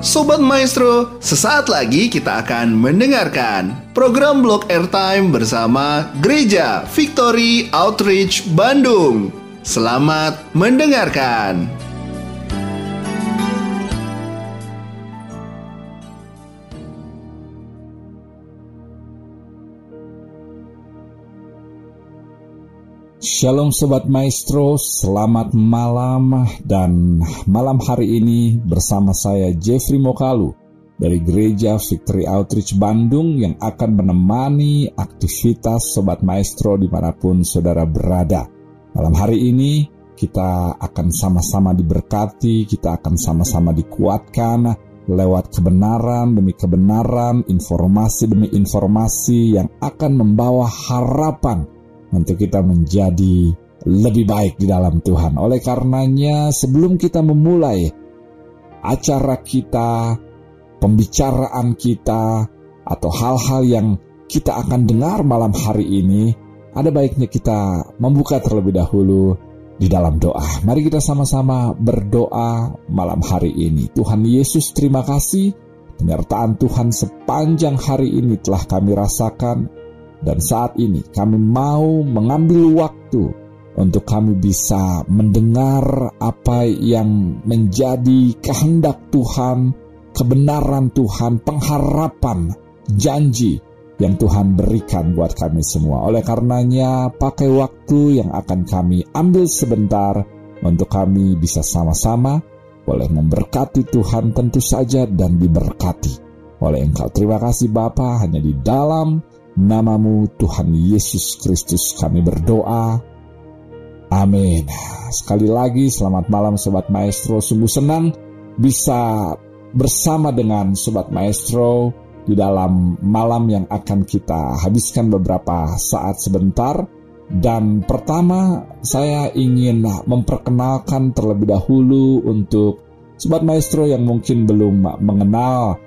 Sobat Maestro, sesaat lagi kita akan mendengarkan program Blog Airtime bersama Gereja Victory Outreach Bandung. Selamat mendengarkan. Shalom Sobat Maestro, selamat malam dan malam hari ini bersama saya Jeffrey Mokalu dari Gereja Victory Outreach Bandung yang akan menemani aktivitas Sobat Maestro di mana pun saudara berada. Malam hari ini kita akan sama-sama diberkati, kita akan sama-sama dikuatkan lewat kebenaran demi kebenaran, informasi demi informasi yang akan membawa harapan untuk kita menjadi lebih baik di dalam Tuhan. Oleh karenanya, sebelum kita memulai acara kita, pembicaraan kita, atau hal-hal yang kita akan dengar malam hari ini, ada baiknya kita membuka terlebih dahulu di dalam doa. Mari kita sama-sama berdoa malam hari ini. Tuhan Yesus, terima kasih. Penyertaan Tuhan sepanjang hari ini telah kami rasakan dan saat ini kami mau mengambil waktu untuk kami bisa mendengar apa yang menjadi kehendak Tuhan, kebenaran Tuhan, pengharapan, janji yang Tuhan berikan buat kami semua. Oleh karenanya, pakai waktu yang akan kami ambil sebentar untuk kami bisa sama-sama boleh memberkati Tuhan tentu saja dan diberkati oleh Engkau. Terima kasih Bapa hanya di dalam namamu Tuhan Yesus Kristus kami berdoa. Amin. Sekali lagi selamat malam Sobat Maestro. Sungguh senang bisa bersama dengan Sobat Maestro di dalam malam yang akan kita habiskan beberapa saat sebentar. Dan pertama saya ingin memperkenalkan terlebih dahulu untuk Sobat Maestro yang mungkin belum mengenal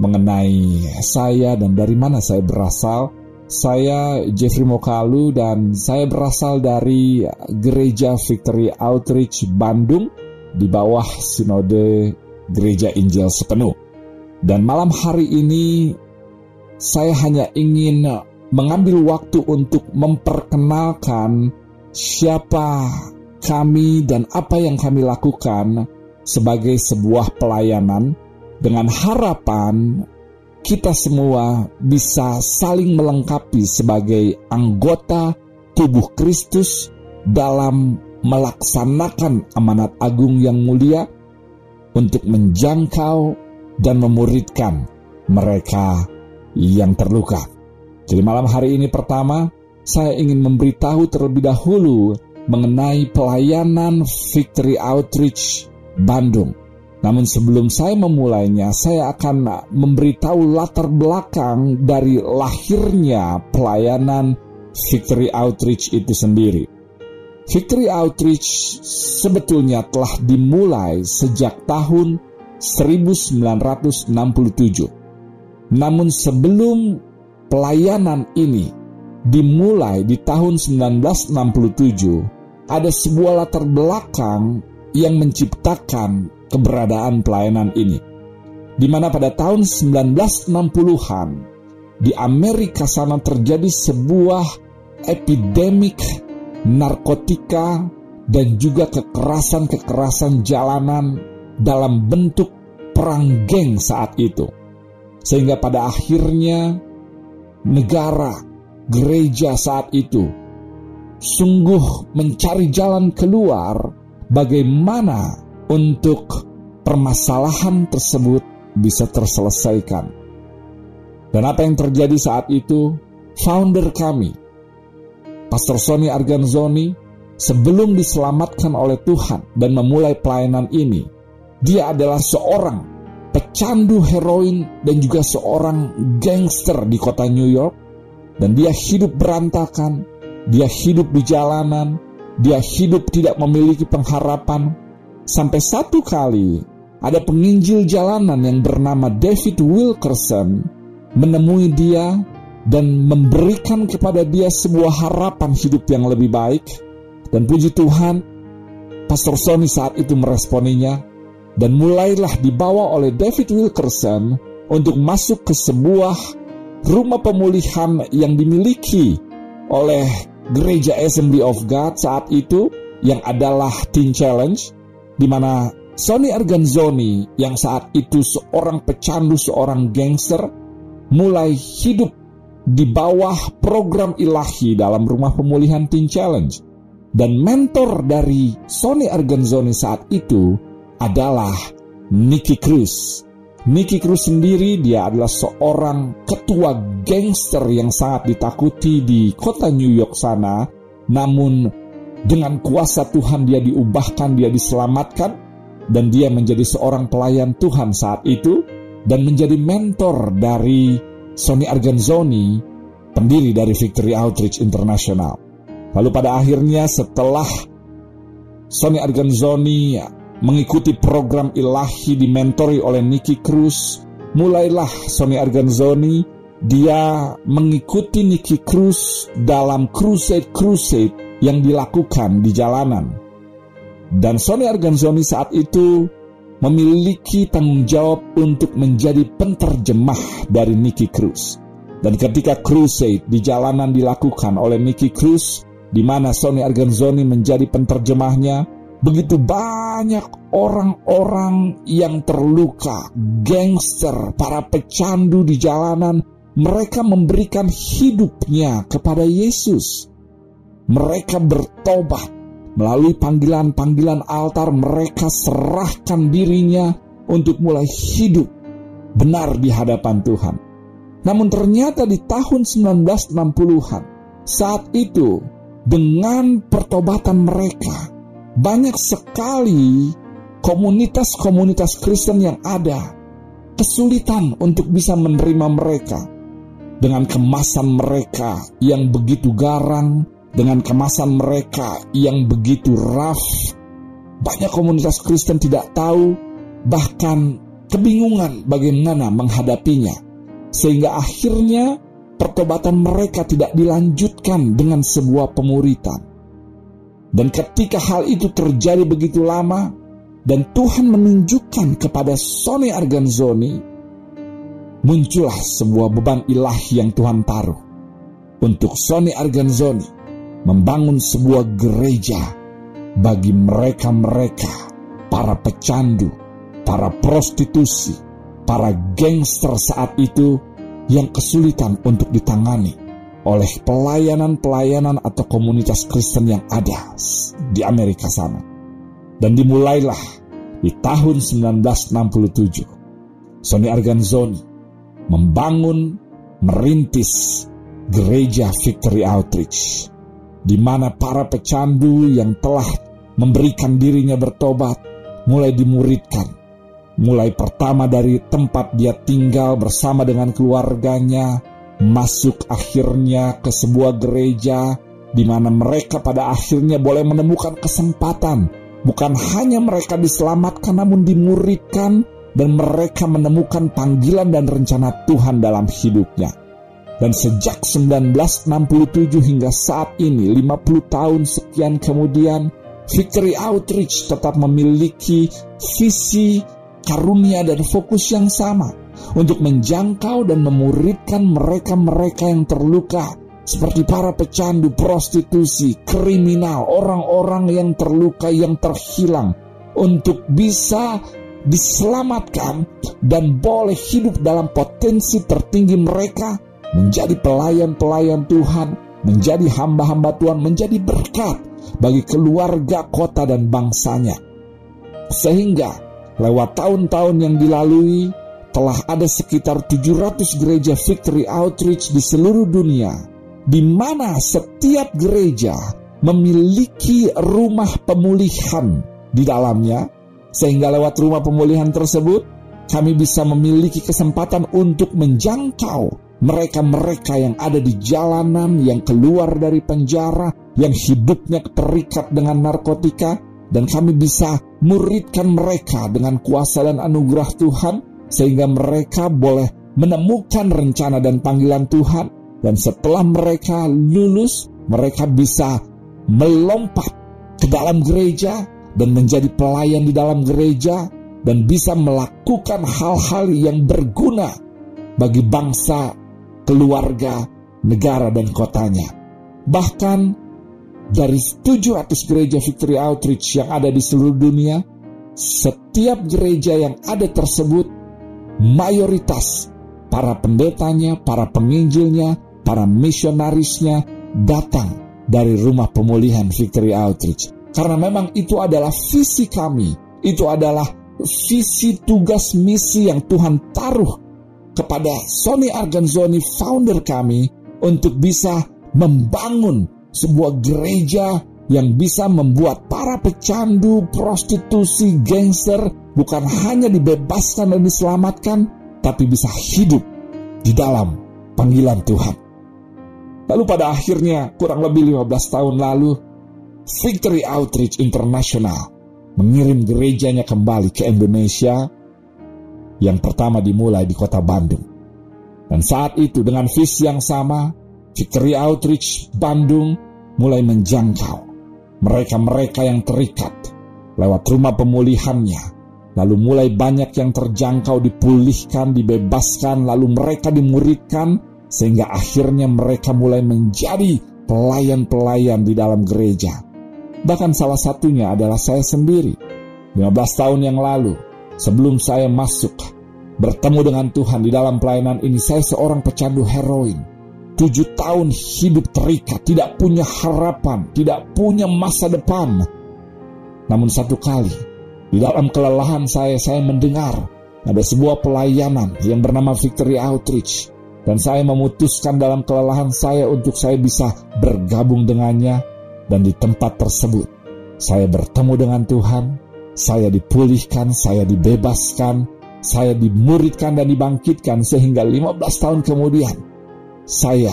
mengenai saya dan dari mana saya berasal. Saya Jeffrey Mokalu dan saya berasal dari Gereja Victory Outreach Bandung di bawah Sinode Gereja Injil Sepenuh. Dan malam hari ini saya hanya ingin mengambil waktu untuk memperkenalkan siapa kami dan apa yang kami lakukan sebagai sebuah pelayanan dengan harapan kita semua bisa saling melengkapi sebagai anggota tubuh Kristus dalam melaksanakan amanat agung yang mulia untuk menjangkau dan memuridkan mereka yang terluka. Jadi malam hari ini pertama, saya ingin memberitahu terlebih dahulu mengenai pelayanan Victory Outreach Bandung namun sebelum saya memulainya, saya akan memberitahu latar belakang dari lahirnya pelayanan Victory Outreach itu sendiri. Victory Outreach sebetulnya telah dimulai sejak tahun 1967. Namun sebelum pelayanan ini dimulai di tahun 1967, ada sebuah latar belakang yang menciptakan keberadaan pelayanan ini. Di mana pada tahun 1960-an di Amerika sana terjadi sebuah epidemik narkotika dan juga kekerasan-kekerasan jalanan dalam bentuk perang geng saat itu. Sehingga pada akhirnya negara, gereja saat itu sungguh mencari jalan keluar bagaimana untuk permasalahan tersebut bisa terselesaikan. Dan apa yang terjadi saat itu, founder kami, Pastor Sony Arganzoni, sebelum diselamatkan oleh Tuhan dan memulai pelayanan ini, dia adalah seorang pecandu heroin dan juga seorang gangster di kota New York. Dan dia hidup berantakan, dia hidup di jalanan, dia hidup tidak memiliki pengharapan, Sampai satu kali ada penginjil jalanan yang bernama David Wilkerson menemui dia dan memberikan kepada dia sebuah harapan hidup yang lebih baik. Dan puji Tuhan, Pastor Sony saat itu meresponinya dan mulailah dibawa oleh David Wilkerson untuk masuk ke sebuah rumah pemulihan yang dimiliki oleh Gereja Assembly of God saat itu yang adalah Teen Challenge di mana Sonny Arganzoni yang saat itu seorang pecandu, seorang gangster mulai hidup di bawah program ilahi dalam rumah pemulihan Teen Challenge. Dan mentor dari Sonny Arganzoni saat itu adalah Nicky Cruz. Nicky Cruz sendiri dia adalah seorang ketua gangster yang sangat ditakuti di kota New York sana. Namun dengan kuasa Tuhan dia diubahkan, dia diselamatkan dan dia menjadi seorang pelayan Tuhan saat itu dan menjadi mentor dari Sony Arganzoni, pendiri dari Victory Outreach International. Lalu pada akhirnya setelah Sony Arganzoni mengikuti program ilahi dimentori oleh Nicky Cruz, mulailah Sony Arganzoni dia mengikuti Nicky Cruz dalam crusade-crusade yang dilakukan di jalanan. Dan Sony Arganzoni saat itu memiliki tanggung jawab untuk menjadi penterjemah dari Nicky Cruz. Dan ketika crusade di jalanan dilakukan oleh Nicky Cruz, di mana Sony Arganzoni menjadi penterjemahnya, begitu banyak orang-orang yang terluka, gangster, para pecandu di jalanan, mereka memberikan hidupnya kepada Yesus. Mereka bertobat, Melalui panggilan-panggilan altar mereka serahkan dirinya untuk mulai hidup benar di hadapan Tuhan. Namun ternyata di tahun 1960-an, saat itu dengan pertobatan mereka, banyak sekali komunitas-komunitas Kristen yang ada kesulitan untuk bisa menerima mereka dengan kemasan mereka yang begitu garang, dengan kemasan mereka yang begitu rough. Banyak komunitas Kristen tidak tahu, bahkan kebingungan bagaimana menghadapinya, sehingga akhirnya pertobatan mereka tidak dilanjutkan dengan sebuah pemuritan. Dan ketika hal itu terjadi begitu lama, dan Tuhan menunjukkan kepada Sony Arganzoni, muncullah sebuah beban ilahi yang Tuhan taruh untuk Sony Arganzoni membangun sebuah gereja bagi mereka-mereka, para pecandu, para prostitusi, para gangster saat itu yang kesulitan untuk ditangani oleh pelayanan-pelayanan atau komunitas Kristen yang ada di Amerika sana. Dan dimulailah di tahun 1967, Sony Arganzoni membangun, merintis gereja Victory Outreach di mana para pecandu yang telah memberikan dirinya bertobat mulai dimuridkan. Mulai pertama dari tempat dia tinggal bersama dengan keluarganya, masuk akhirnya ke sebuah gereja di mana mereka pada akhirnya boleh menemukan kesempatan. Bukan hanya mereka diselamatkan namun dimuridkan dan mereka menemukan panggilan dan rencana Tuhan dalam hidupnya. Dan sejak 1967 hingga saat ini, 50 tahun sekian kemudian, Victory Outreach tetap memiliki visi, karunia, dan fokus yang sama untuk menjangkau dan memuridkan mereka-mereka yang terluka seperti para pecandu, prostitusi, kriminal, orang-orang yang terluka, yang terhilang untuk bisa diselamatkan dan boleh hidup dalam potensi tertinggi mereka menjadi pelayan-pelayan Tuhan, menjadi hamba-hamba Tuhan, menjadi berkat bagi keluarga, kota, dan bangsanya. Sehingga lewat tahun-tahun yang dilalui, telah ada sekitar 700 gereja Victory Outreach di seluruh dunia, di mana setiap gereja memiliki rumah pemulihan di dalamnya, sehingga lewat rumah pemulihan tersebut, kami bisa memiliki kesempatan untuk menjangkau mereka-mereka yang ada di jalanan, yang keluar dari penjara, yang hidupnya terikat dengan narkotika, dan kami bisa muridkan mereka dengan kuasa dan anugerah Tuhan, sehingga mereka boleh menemukan rencana dan panggilan Tuhan, dan setelah mereka lulus, mereka bisa melompat ke dalam gereja dan menjadi pelayan di dalam gereja, dan bisa melakukan hal-hal yang berguna bagi bangsa, keluarga, negara, dan kotanya. Bahkan dari 700 gereja Victory Outreach yang ada di seluruh dunia, setiap gereja yang ada tersebut mayoritas para pendetanya, para penginjilnya, para misionarisnya datang dari rumah pemulihan Victory Outreach. Karena memang itu adalah visi kami, itu adalah visi tugas misi yang Tuhan taruh kepada Sony Arganzoni founder kami untuk bisa membangun sebuah gereja yang bisa membuat para pecandu, prostitusi, gangster bukan hanya dibebaskan dan diselamatkan, tapi bisa hidup di dalam panggilan Tuhan. Lalu pada akhirnya kurang lebih 15 tahun lalu, Victory Outreach International mengirim gerejanya kembali ke Indonesia yang pertama dimulai di kota Bandung. Dan saat itu dengan visi yang sama, Victory Outreach Bandung mulai menjangkau mereka-mereka yang terikat lewat rumah pemulihannya, lalu mulai banyak yang terjangkau dipulihkan, dibebaskan, lalu mereka dimuridkan, sehingga akhirnya mereka mulai menjadi pelayan-pelayan di dalam gereja. Bahkan salah satunya adalah saya sendiri. 15 tahun yang lalu, sebelum saya masuk bertemu dengan Tuhan di dalam pelayanan ini, saya seorang pecandu heroin tujuh tahun hidup terikat, tidak punya harapan, tidak punya masa depan. Namun satu kali, di dalam kelelahan saya, saya mendengar ada sebuah pelayanan yang bernama Victory Outreach. Dan saya memutuskan dalam kelelahan saya untuk saya bisa bergabung dengannya. Dan di tempat tersebut, saya bertemu dengan Tuhan, saya dipulihkan, saya dibebaskan, saya dimuridkan dan dibangkitkan sehingga 15 tahun kemudian saya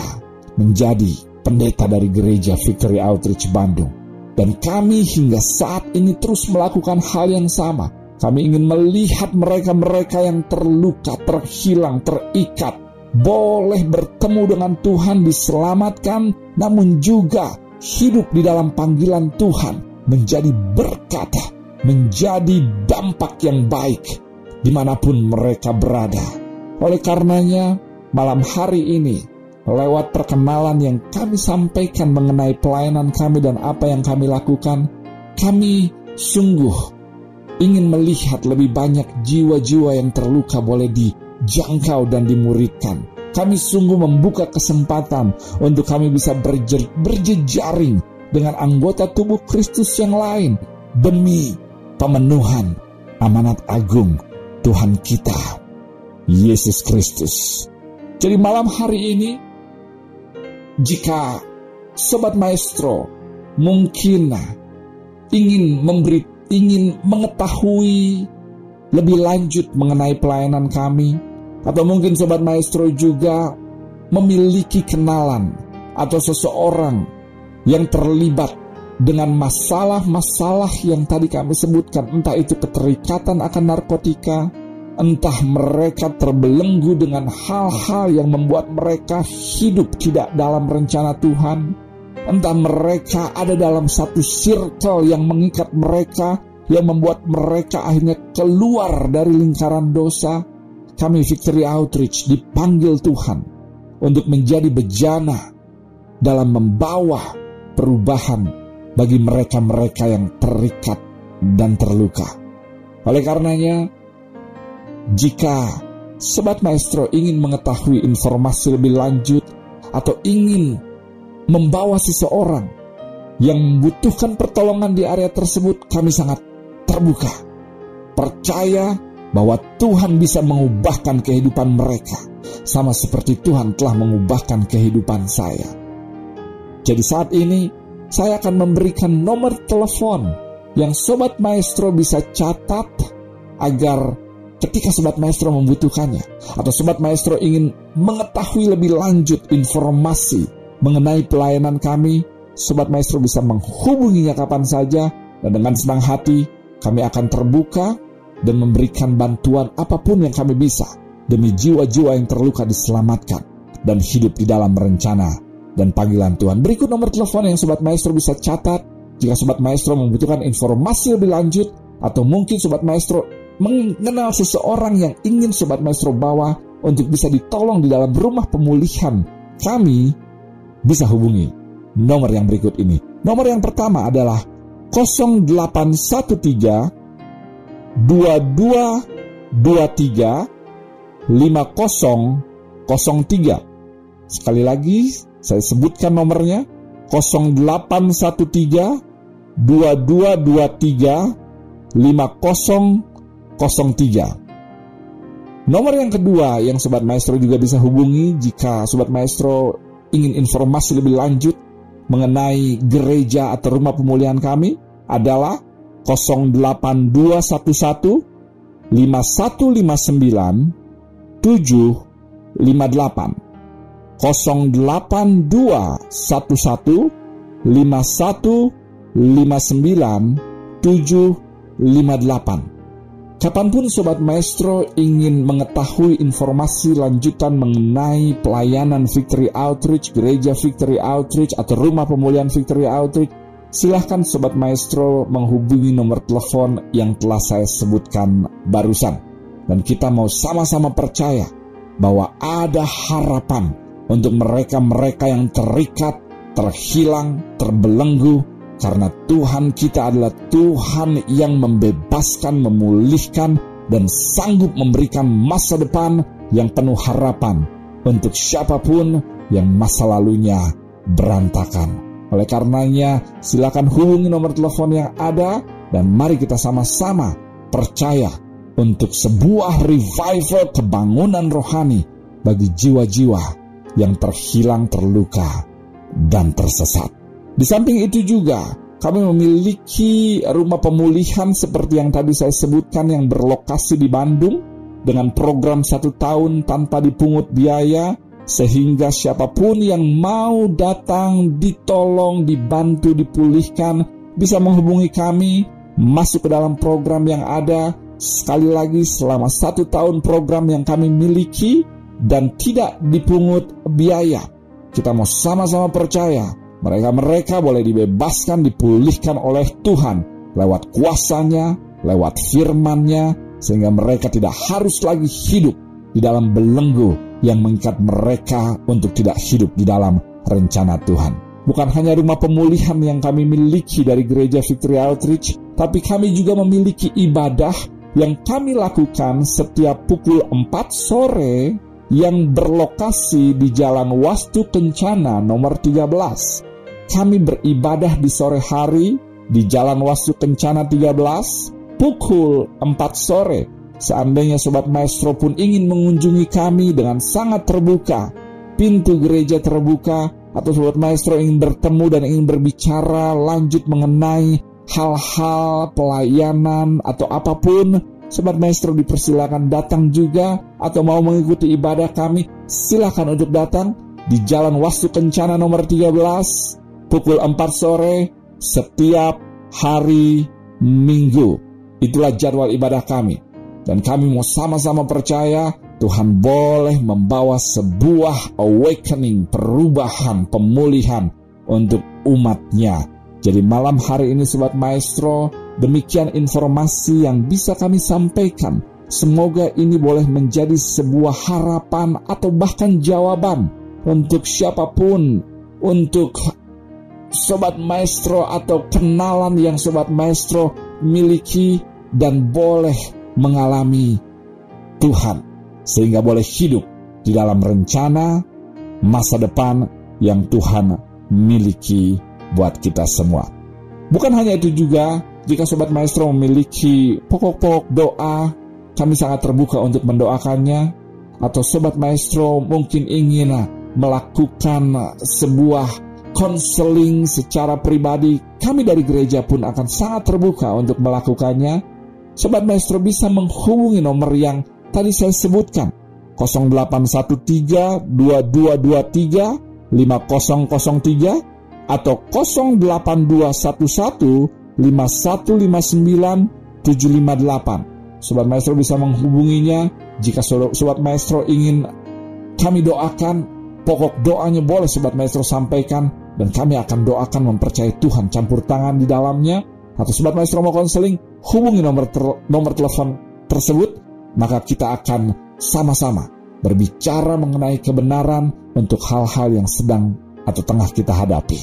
menjadi pendeta dari gereja Victory Outreach Bandung. Dan kami hingga saat ini terus melakukan hal yang sama. Kami ingin melihat mereka-mereka yang terluka, terhilang, terikat, boleh bertemu dengan Tuhan, diselamatkan, namun juga hidup di dalam panggilan Tuhan, menjadi berkat, menjadi dampak yang baik di mana pun mereka berada. Oleh karenanya, malam hari ini lewat perkenalan yang kami sampaikan mengenai pelayanan kami dan apa yang kami lakukan, kami sungguh ingin melihat lebih banyak jiwa-jiwa yang terluka boleh dijangkau dan dimuridkan. Kami sungguh membuka kesempatan untuk kami bisa berje berjejaring dengan anggota tubuh Kristus yang lain demi pemenuhan amanat agung Tuhan kita, Yesus Kristus. Jadi malam hari ini jika sobat maestro mungkin ingin memberi ingin mengetahui lebih lanjut mengenai pelayanan kami atau mungkin sobat maestro juga memiliki kenalan atau seseorang yang terlibat dengan masalah-masalah yang tadi kami sebutkan entah itu keterikatan akan narkotika Entah mereka terbelenggu dengan hal-hal yang membuat mereka hidup tidak dalam rencana Tuhan. Entah mereka ada dalam satu circle yang mengikat mereka, yang membuat mereka akhirnya keluar dari lingkaran dosa. Kami Victory Outreach dipanggil Tuhan untuk menjadi bejana dalam membawa perubahan bagi mereka-mereka yang terikat dan terluka. Oleh karenanya, jika Sobat Maestro ingin mengetahui informasi lebih lanjut atau ingin membawa seseorang yang membutuhkan pertolongan di area tersebut, kami sangat terbuka. Percaya bahwa Tuhan bisa mengubahkan kehidupan mereka, sama seperti Tuhan telah mengubahkan kehidupan saya. Jadi, saat ini saya akan memberikan nomor telepon yang Sobat Maestro bisa catat agar ketika Sobat Maestro membutuhkannya, atau Sobat Maestro ingin mengetahui lebih lanjut informasi mengenai pelayanan kami, Sobat Maestro bisa menghubunginya kapan saja, dan dengan senang hati kami akan terbuka dan memberikan bantuan apa pun yang kami bisa demi jiwa-jiwa yang terluka diselamatkan dan hidup di dalam rencana dan panggilan Tuhan. Berikut nomor telepon yang Sobat Maestro bisa catat jika Sobat Maestro membutuhkan informasi lebih lanjut atau mungkin Sobat Maestro mengenal seseorang yang ingin Sobat Maestro bawa untuk bisa ditolong di dalam rumah pemulihan kami, bisa hubungi nomor yang berikut ini. Nomor yang pertama adalah 0813 2223 5003. Sekali lagi saya sebutkan nomornya 0813 2223 5003. Nomor yang kedua yang Sobat Maestro juga bisa hubungi jika Sobat Maestro ingin informasi lebih lanjut mengenai gereja atau rumah pemulihan kami adalah 08211 5159 758 08211 5159 758 Kapan pun Sobat Maestro ingin mengetahui informasi lanjutan mengenai pelayanan Victory Outreach, Gereja Victory Outreach, atau Rumah Pemulihan Victory Outreach, silahkan Sobat Maestro menghubungi nomor telepon yang telah saya sebutkan barusan. Dan kita mau sama-sama percaya bahwa ada harapan untuk mereka-mereka yang terikat, terhilang, terbelenggu, karena Tuhan kita adalah Tuhan yang membebaskan, memulihkan, dan sanggup memberikan masa depan yang penuh harapan untuk siapa pun yang masa lalunya berantakan. Oleh karenanya, silakan hubungi nomor telepon yang ada dan mari kita sama-sama percaya untuk sebuah revival kebangunan rohani bagi jiwa-jiwa yang terhilang, terluka, dan tersesat. Di samping itu juga, kami memiliki rumah pemulihan seperti yang tadi saya sebutkan yang berlokasi di Bandung dengan program satu tahun tanpa dipungut biaya sehingga siapa pun yang mau datang ditolong, dibantu, dipulihkan bisa menghubungi kami masuk ke dalam program yang ada sekali lagi selama satu tahun program yang kami miliki dan tidak dipungut biaya. Kita mau sama-sama percaya mereka-mereka boleh dibebaskan, dipulihkan oleh Tuhan lewat kuasanya, lewat firmannya, sehingga mereka tidak harus lagi hidup di dalam belenggu yang mengikat mereka untuk tidak hidup di dalam rencana Tuhan. Bukan hanya rumah pemulihan yang kami miliki dari gereja Victory Outreach, tapi kami juga memiliki ibadah yang kami lakukan setiap pukul 4 sore yang berlokasi di Jalan Wastu Kencana nomor 13 kami beribadah di sore hari di Jalan Wastu Kencana 13 pukul 4 sore. Seandainya Sobat Maestro pun ingin mengunjungi kami dengan sangat terbuka, pintu gereja terbuka, atau Sobat Maestro ingin bertemu dan ingin berbicara lanjut mengenai hal-hal pelayanan atau apa pun, Sobat Maestro dipersilakan datang juga atau mau mengikuti ibadah kami, silakan untuk datang di Jalan Wastu Kencana nomor 13 pukul 4 sore setiap hari Minggu. Itulah jadwal ibadah kami. Dan kami mau sama-sama percaya Tuhan boleh membawa sebuah awakening, perubahan, pemulihan untuk umatnya. Jadi malam hari ini Sobat Maestro, demikian informasi yang bisa kami sampaikan. Semoga ini boleh menjadi sebuah harapan atau bahkan jawaban untuk siapa pun, untuk Sobat Maestro atau kenalan yang Sobat Maestro miliki dan boleh mengalami Tuhan sehingga boleh hidup di dalam rencana masa depan yang Tuhan miliki buat kita semua. Bukan hanya itu juga, jika Sobat Maestro memiliki pokok-pokok doa, kami sangat terbuka untuk mendoakannya, atau Sobat Maestro mungkin ingin melakukan sebuah konseling secara pribadi, kami dari gereja pun akan sangat terbuka untuk melakukannya. Sobat Maestro bisa menghubungi nomor yang tadi saya sebutkan, 0813 2223 5003 atau 08211 5159 758. Sobat Maestro bisa menghubunginya jika Sobat Maestro ingin kami doakan pokok doanya boleh Sobat Maestro sampaikan dan kami akan doakan mempercayai Tuhan campur tangan di dalamnya atau sobat maestro mau konseling hubungi nomor ter nomor telepon tersebut, maka kita akan sama-sama berbicara mengenai kebenaran untuk hal-hal yang sedang atau tengah kita hadapi.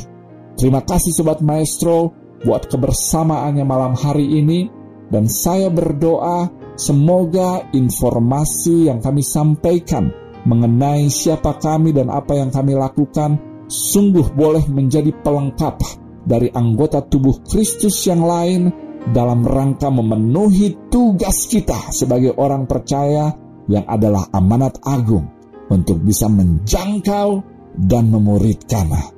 Terima kasih Sobat Maestro buat kebersamaannya malam hari ini dan saya berdoa semoga informasi yang kami sampaikan mengenai siapa kami dan apa yang kami lakukan sungguh boleh menjadi pelengkap dari anggota tubuh Kristus yang lain dalam rangka memenuhi tugas kita sebagai orang percaya yang adalah amanat agung untuk bisa menjangkau dan memuridkan.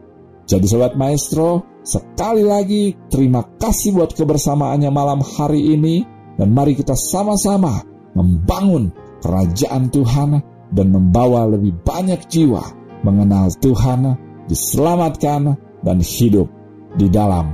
Jadi sobat maestro, sekali lagi terima kasih buat kebersamaannya malam hari ini dan mari kita sama-sama membangun kerajaan Tuhan dan membawa lebih banyak jiwa mengenal Tuhan, diselamatkan dan hidup di dalam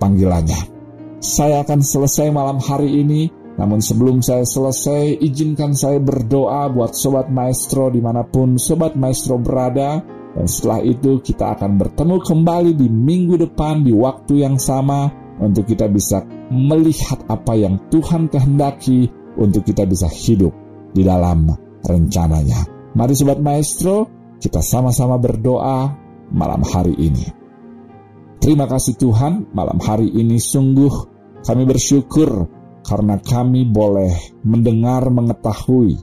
panggilannya. Saya akan selesai malam hari ini, namun sebelum saya selesai, izinkan saya berdoa buat Sobat Maestro di mana pun Sobat Maestro berada. Dan setelah itu kita akan bertemu kembali di minggu depan di waktu yang sama untuk kita bisa melihat apa yang Tuhan kehendaki untuk kita bisa hidup di dalam rencananya. Mari Sobat Maestro, kita sama-sama berdoa malam hari ini. Terima kasih Tuhan, malam hari ini sungguh kami bersyukur karena kami boleh mendengar mengetahui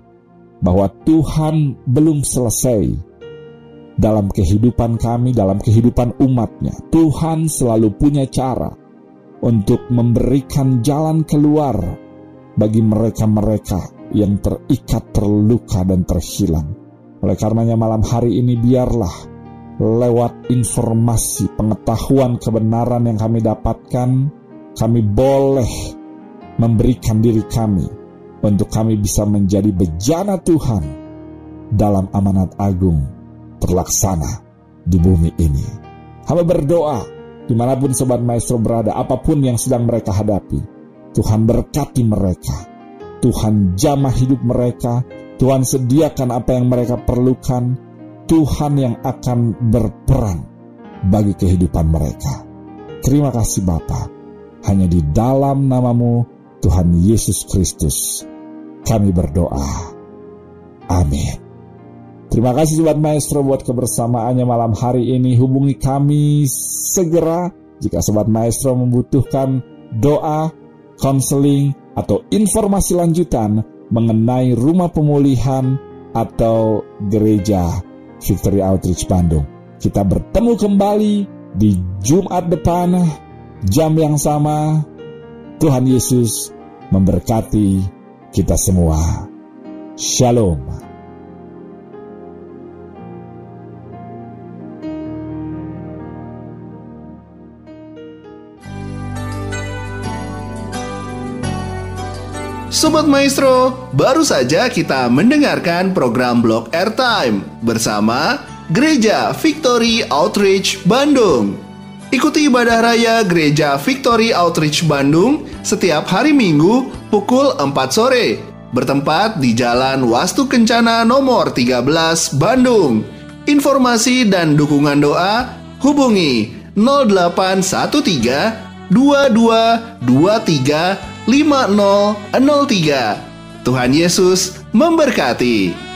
bahwa Tuhan belum selesai dalam kehidupan kami, dalam kehidupan umatnya. Tuhan selalu punya cara untuk memberikan jalan keluar bagi mereka-mereka yang terikat, terluka, dan terhilang. Oleh karenanya malam hari ini biarlah lewat informasi, pengetahuan, kebenaran yang kami dapatkan, kami boleh memberikan diri kami untuk kami bisa menjadi bejana Tuhan dalam amanat agung terlaksana di bumi ini. Kami berdoa di mana pun Sobat Maestro berada, apa pun yang sedang mereka hadapi. Tuhan berkati mereka. Tuhan jamah hidup mereka. Tuhan sediakan apa yang mereka perlukan. Tuhan yang akan berperan bagi kehidupan mereka. Terima kasih Bapak. Hanya di dalam namamu, Tuhan Yesus Kristus, kami berdoa. Amin. Terima kasih Sobat Maestro buat kebersamaannya malam hari ini. Hubungi kami segera jika Sobat Maestro membutuhkan doa, konseling, atau informasi lanjutan mengenai rumah pemulihan atau gereja Victory Outreach Bandung. Kita bertemu kembali di Jumat depan jam yang sama, Tuhan Yesus memberkati kita semua. Shalom. Sobat Maestro, baru saja kita mendengarkan program Blog Airtime bersama Gereja Victory Outreach Bandung. Ikuti ibadah raya Gereja Victory Outreach Bandung setiap hari Minggu pukul 4 sore bertempat di Jalan Wastu Kencana nomor 13 Bandung. Informasi dan dukungan doa hubungi 0813 2223 5003. Tuhan Yesus memberkati.